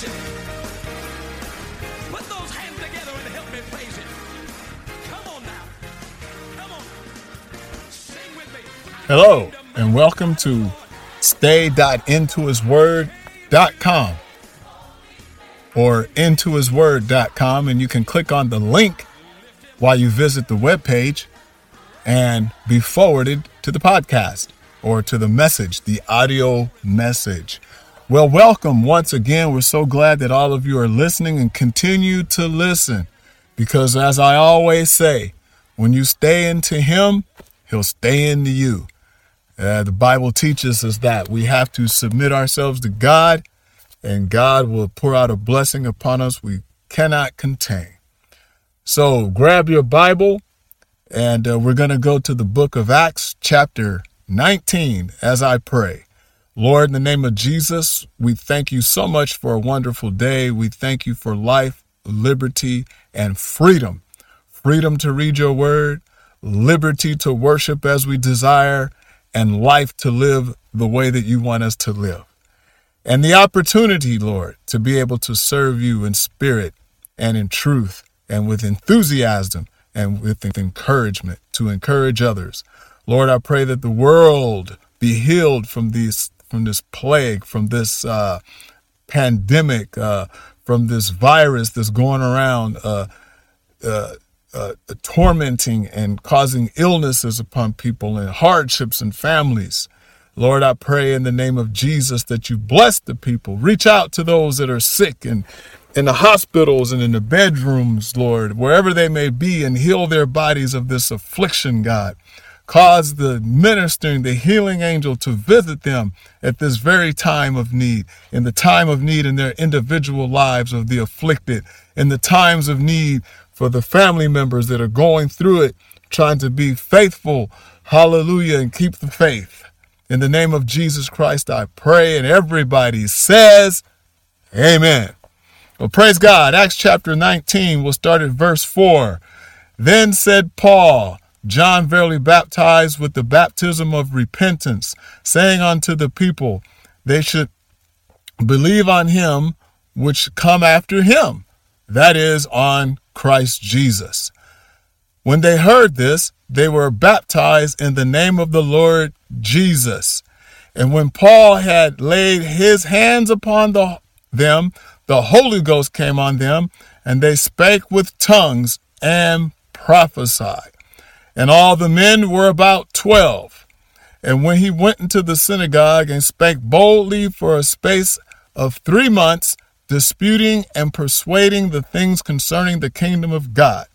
bless. Put those hands together and help me praise it. Come on now. Come on. Sing with me. Hello, and welcome to stayintohisword.com or intohisword.com, and you can click on the link while you visit the webpage and be forwarded to the podcast or to the message, the audio message. Well, welcome once again. We're so glad that all of you are listening and continue to listen because, as I always say, when you stay into Him, He'll stay into you. Uh, the Bible teaches us that we have to submit ourselves to God, and God will pour out a blessing upon us we cannot contain. So grab your Bible, and uh, we're going to go to the book of Acts, chapter 19, as I pray. Lord, in the name of Jesus, we thank you so much for a wonderful day. We thank you for life, liberty, and freedom. Freedom to read your word, liberty to worship as we desire, and life to live the way that you want us to live. And the opportunity, Lord, to be able to serve you in spirit and in truth and with enthusiasm and with encouragement to encourage others. Lord, I pray that the world be healed from these from this plague, from this uh, pandemic, uh, from this virus that's going around, uh, uh, uh, tormenting and causing illnesses upon people and hardships and families. Lord, I pray in the name of Jesus that you bless the people. Reach out to those that are sick and in the hospitals and in the bedrooms, Lord, wherever they may be, and heal their bodies of this affliction, God. Cause the ministering, the healing angel to visit them at this very time of need, in the time of need in their individual lives of the afflicted, in the times of need for the family members that are going through it, trying to be faithful, hallelujah, and keep the faith. In the name of Jesus Christ, I pray, and everybody says, Amen. Well, praise God. Acts chapter 19, we'll start at verse 4. Then said Paul, John verily baptized with the baptism of repentance, saying unto the people, they should believe on him which come after him, that is, on Christ Jesus. When they heard this, they were baptized in the name of the Lord Jesus. And when Paul had laid his hands upon the, them, the Holy Ghost came on them, and they spake with tongues and prophesied. And all the men were about twelve. And when he went into the synagogue and spake boldly for a space of three months, disputing and persuading the things concerning the kingdom of God.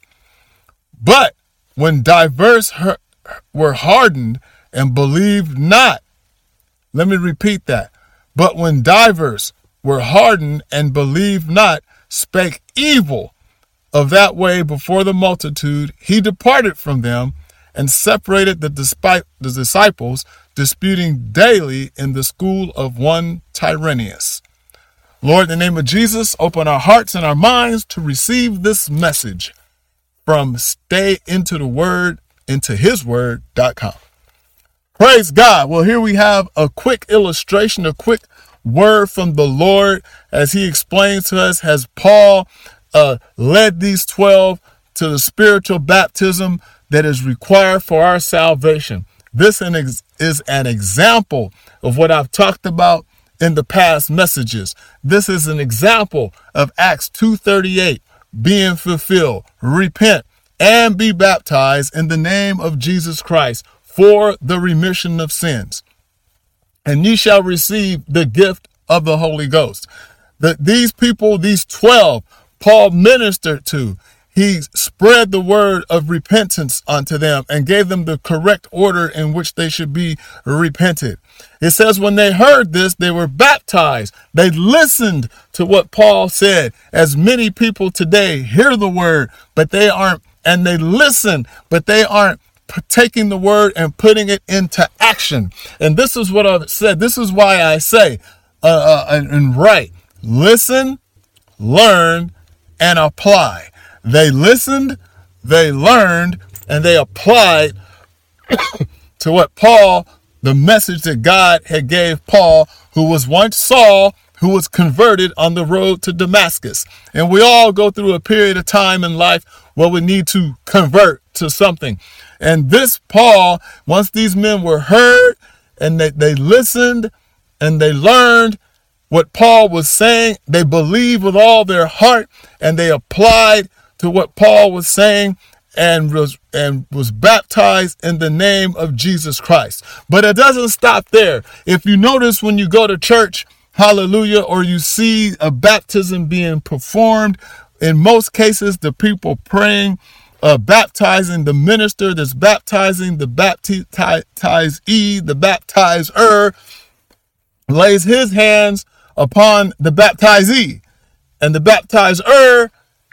But when diverse were hardened and believed not, let me repeat that. But when divers were hardened and believed not, spake evil of that way before the multitude, he departed from them and separated the, the disciples, disputing daily in the school of one Tyrannus. Lord, in the name of Jesus, open our hearts and our minds to receive this message from stay into the word, into his word.com. Praise God. Well, here we have a quick illustration, a quick word from the Lord as he explains to us, as Paul uh, led these 12 to the spiritual baptism that is required for our salvation. This is an example of what I've talked about in the past messages. This is an example of Acts 2:38 being fulfilled. Repent and be baptized in the name of Jesus Christ for the remission of sins. And ye shall receive the gift of the Holy Ghost. That these people, these 12, Paul ministered to. He spread the word of repentance unto them and gave them the correct order in which they should be repented. It says, when they heard this, they were baptized. They listened to what Paul said. As many people today hear the word, but they aren't, and they listen, but they aren't taking the word and putting it into action. And this is what I've said. This is why I say, uh, uh, and write, listen, learn, and apply. They listened, they learned, and they applied to what Paul, the message that God had gave Paul, who was once Saul, who was converted on the road to Damascus. And we all go through a period of time in life where we need to convert to something. And this Paul, once these men were heard and they, they listened and they learned what Paul was saying, they believed with all their heart and they applied to what Paul was saying and was and was baptized in the name of Jesus Christ. But it doesn't stop there. If you notice when you go to church, hallelujah, or you see a baptism being performed, in most cases the people praying uh, baptizing the minister that's baptizing the baptizee, the baptizer, lays his hands upon the baptizee. And the baptizer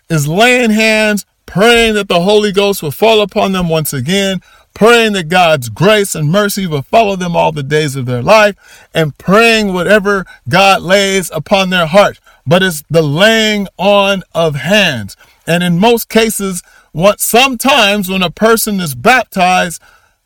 is laying hands praying that the Holy Ghost will fall upon them once again, praying that God's grace and mercy will follow them all the days of their life, and praying whatever God lays upon their heart. But it's the laying on of hands. And in most cases, what sometimes when a person is baptized,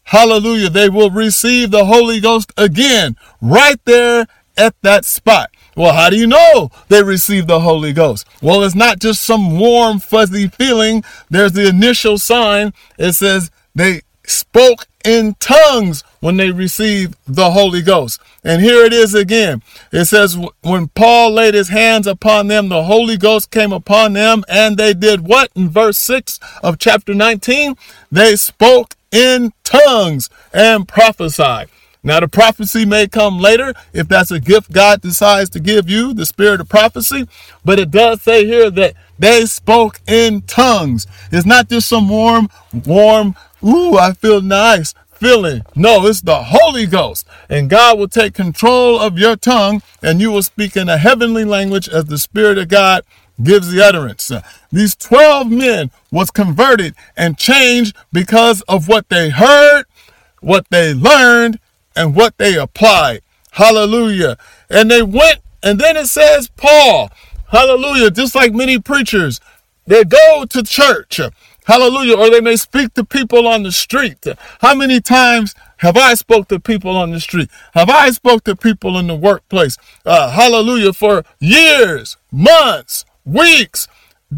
hallelujah, they will receive the Holy Ghost again right there at that spot. Well, how do you know they received the Holy Ghost? Well, it's not just some warm, fuzzy feeling. There's the initial sign. It says they spoke in tongues when they received the Holy Ghost. And here it is again. It says, when Paul laid his hands upon them, the Holy Ghost came upon them, and they did what? In verse 6 of chapter 19, they spoke in tongues and prophesied. Now, the prophecy may come later if that's a gift God decides to give you, the spirit of prophecy. But it does say here that they spoke in tongues. It's not just some warm, warm, ooh, I feel nice feeling. No, it's the Holy Ghost. And God will take control of your tongue and you will speak in a heavenly language as the Spirit of God gives the utterance. These 12 men was converted and changed because of what they heard, what they learned, and what they applied. Hallelujah. And they went, and then it says, Paul, hallelujah, just like many preachers, they go to church. Hallelujah. Or they may speak to people on the street. How many times have I spoke to people on the street? Have I spoke to people in the workplace? Uh, hallelujah. For years, months, weeks,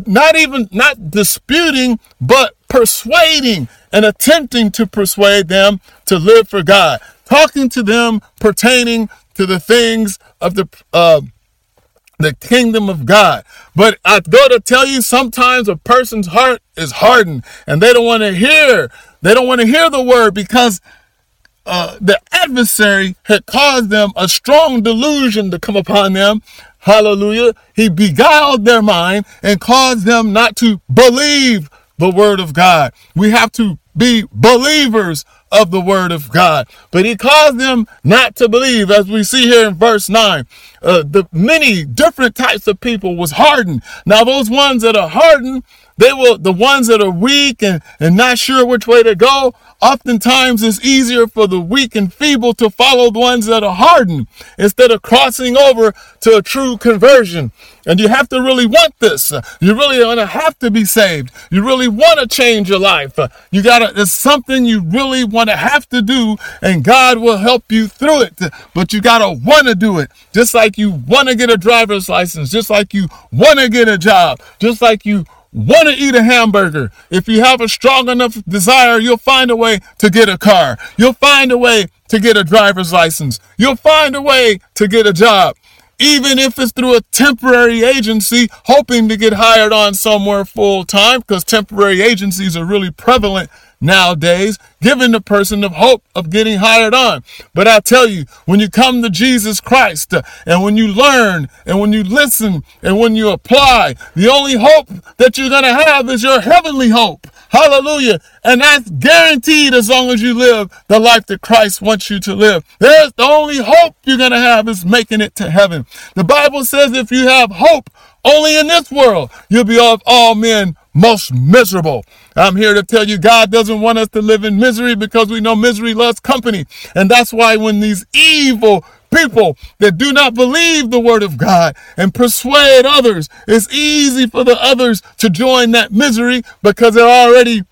not even, not disputing, but persuading and attempting to persuade them to live for God talking to them pertaining to the things of the uh, the kingdom of God. But I go to tell you, sometimes a person's heart is hardened, and they don't want to hear. They don't want to hear the word because uh, the adversary had caused them a strong delusion to come upon them. Hallelujah. He beguiled their mind and caused them not to believe the word of God. We have to be believers of the word of God. But he caused them not to believe, as we see here in verse 9. Uh, the many different types of people was hardened. Now, those ones that are hardened, they will, the ones that are weak and, and not sure which way to go, oftentimes it's easier for the weak and feeble to follow the ones that are hardened instead of crossing over to a true conversion. And you have to really want this. You really want to have to be saved. You really want to change your life. You gotta, it's something you really want to have to do and God will help you through it. But you gotta want to do it. Just like you want to get a driver's license, just like you want to get a job, just like you want to eat a hamburger, if you have a strong enough desire, you'll find a way to get a car. You'll find a way to get a driver's license. You'll find a way to get a job. Even if it's through a temporary agency, hoping to get hired on somewhere full time, because temporary agencies are really prevalent nowadays, giving the person the hope of getting hired on. But I tell you, when you come to Jesus Christ uh, and when you learn and when you listen and when you apply, the only hope that you're going to have is your heavenly hope. Hallelujah. And that's guaranteed as long as you live the life that Christ wants you to live. There's the only hope you're going to have is making it to heaven. The Bible says if you have hope only in this world, you'll be of all men most miserable. I'm here to tell you God doesn't want us to live in misery because we know misery loves company. And that's why when these evil people that do not believe the word of God and persuade others, it's easy for the others to join that misery because they're already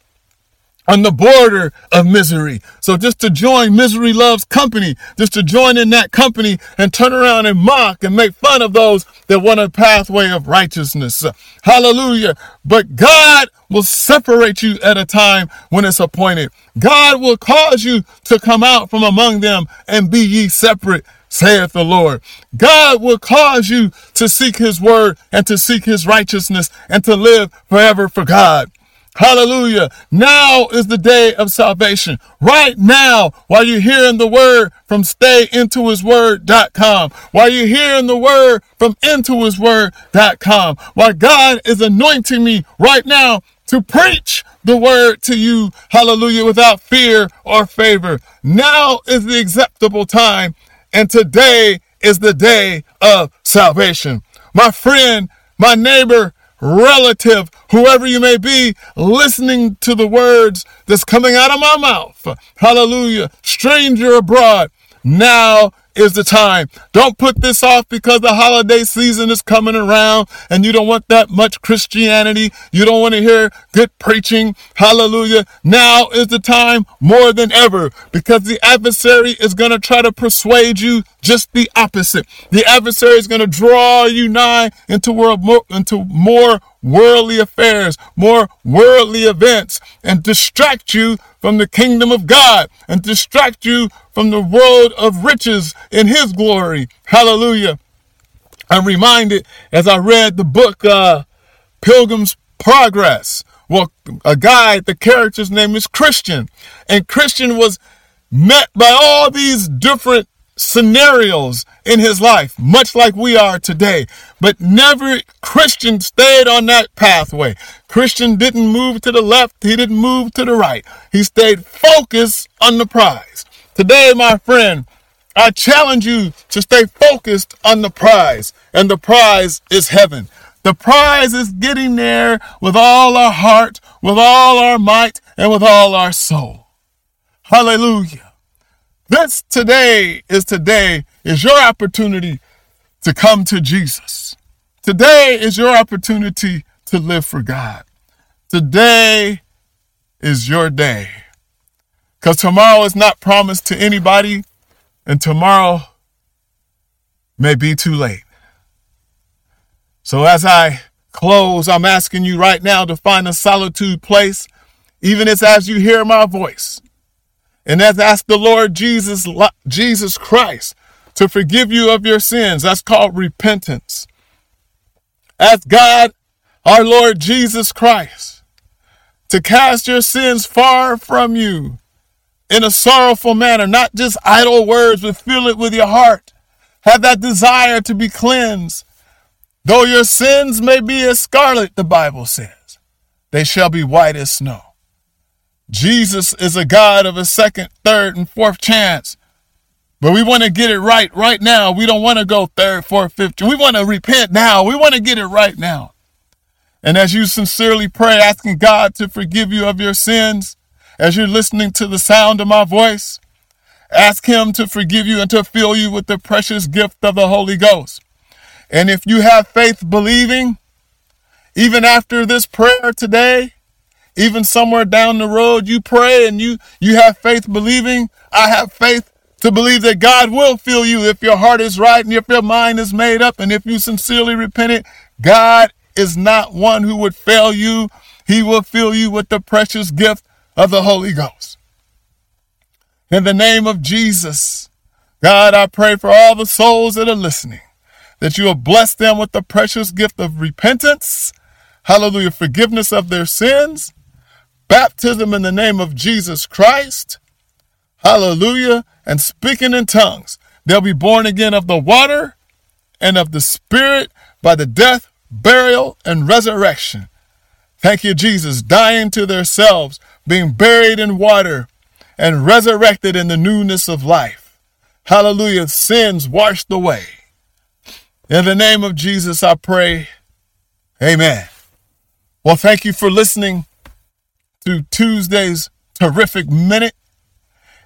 on the border of misery. So just to join misery loves company, just to join in that company and turn around and mock and make fun of those that want a pathway of righteousness. Hallelujah. But God will separate you at a time when it's appointed. God will cause you to come out from among them and be ye separate saith the Lord. God will cause you to seek his word and to seek his righteousness and to live forever for God. Hallelujah. Now is the day of salvation. Right now, while you're hearing the word from stayintohisword.com, while you're hearing the word from intohisword.com, while God is anointing me right now to preach the word to you, hallelujah, without fear or favor. Now is the acceptable time, and today is the day of salvation. My friend, my neighbor, relative, whoever you may be, listening to the words that's coming out of my mouth. Hallelujah. Stranger abroad. Now is the time. Don't put this off because the holiday season is coming around and you don't want that much Christianity. You don't want to hear good preaching. Hallelujah. Now is the time more than ever because the adversary is going to try to persuade you just the opposite. The adversary is going to draw you nigh into world more, into more worldly affairs, more worldly events, and distract you from the kingdom of God and distract you from the world of riches in His glory. Hallelujah. I'm reminded as I read the book uh, Pilgrim's Progress. Well, a guy, the character's name is Christian, and Christian was met by all these different scenarios in his life, much like we are today. But never Christian stayed on that pathway. Christian didn't move to the left, he didn't move to the right. He stayed focused on the prize. Today, my friend, I challenge you to stay focused on the prize, and the prize is heaven. The prize is getting there with all our heart, with all our might, and with all our soul. Hallelujah. This today is today is your opportunity to come to Jesus. Today is your opportunity to live for God. Today is your day. Because tomorrow is not promised to anybody, and tomorrow may be too late. So as I close, I'm asking you right now to find a solitude place, even as, as you hear my voice. And that's ask the Lord Jesus, Jesus Christ to forgive you of your sins. That's called repentance. Ask God, our Lord Jesus Christ, to cast your sins far from you in a sorrowful manner, not just idle words, but feel it with your heart. Have that desire to be cleansed. Though your sins may be as scarlet, the Bible says, they shall be white as snow. Jesus is a God of a second, third, and fourth chance. But we want to get it right right now. We don't want to go third, fourth, fifth. We want to repent now. We want to get it right now. And as you sincerely pray, asking God to forgive you of your sins, as you're listening to the sound of my voice, ask Him to forgive you and to fill you with the precious gift of the Holy Ghost. And if you have faith believing, even after this prayer today, even somewhere down the road you pray and you you have faith believing. I have faith to believe that god will fill you. If your heart is right and if your mind is made up and if you sincerely repent it god is not one who would fail you. He will fill you with the precious gift of the holy ghost. In the name of jesus god i pray for all the souls that are listening that you will bless them with the precious gift of repentance. Hallelujah. Forgiveness of their sins baptism in the name of Jesus Christ, hallelujah, and speaking in tongues. They'll be born again of the water and of the Spirit by the death, burial, and resurrection. Thank you, Jesus, dying to themselves, being buried in water, and resurrected in the newness of life. Hallelujah, sins washed away. In the name of Jesus, I pray. Amen. Well, thank you for listening through Tuesday's terrific minute.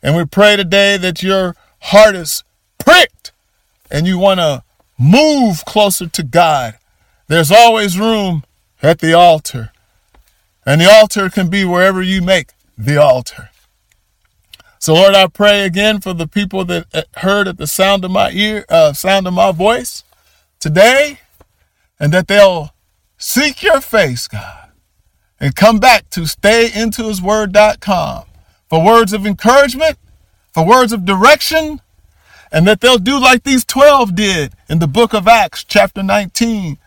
And we pray today that your heart is pricked and you want to move closer to God. There's always room at the altar. And the altar can be wherever you make the altar. So, Lord, I pray again for the people that heard at the sound of my ear, uh, sound of my voice today, and that they'll seek your face, God, and come back to stayintohisword.com for words of encouragement, for words of direction, and that they'll do like these 12 did in the book of Acts, chapter 19,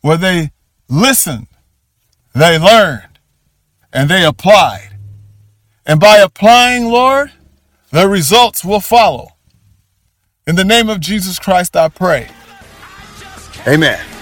where they listened, they learned, and they applied. And by applying, Lord, the results will follow. In the name of Jesus Christ, I pray. Amen.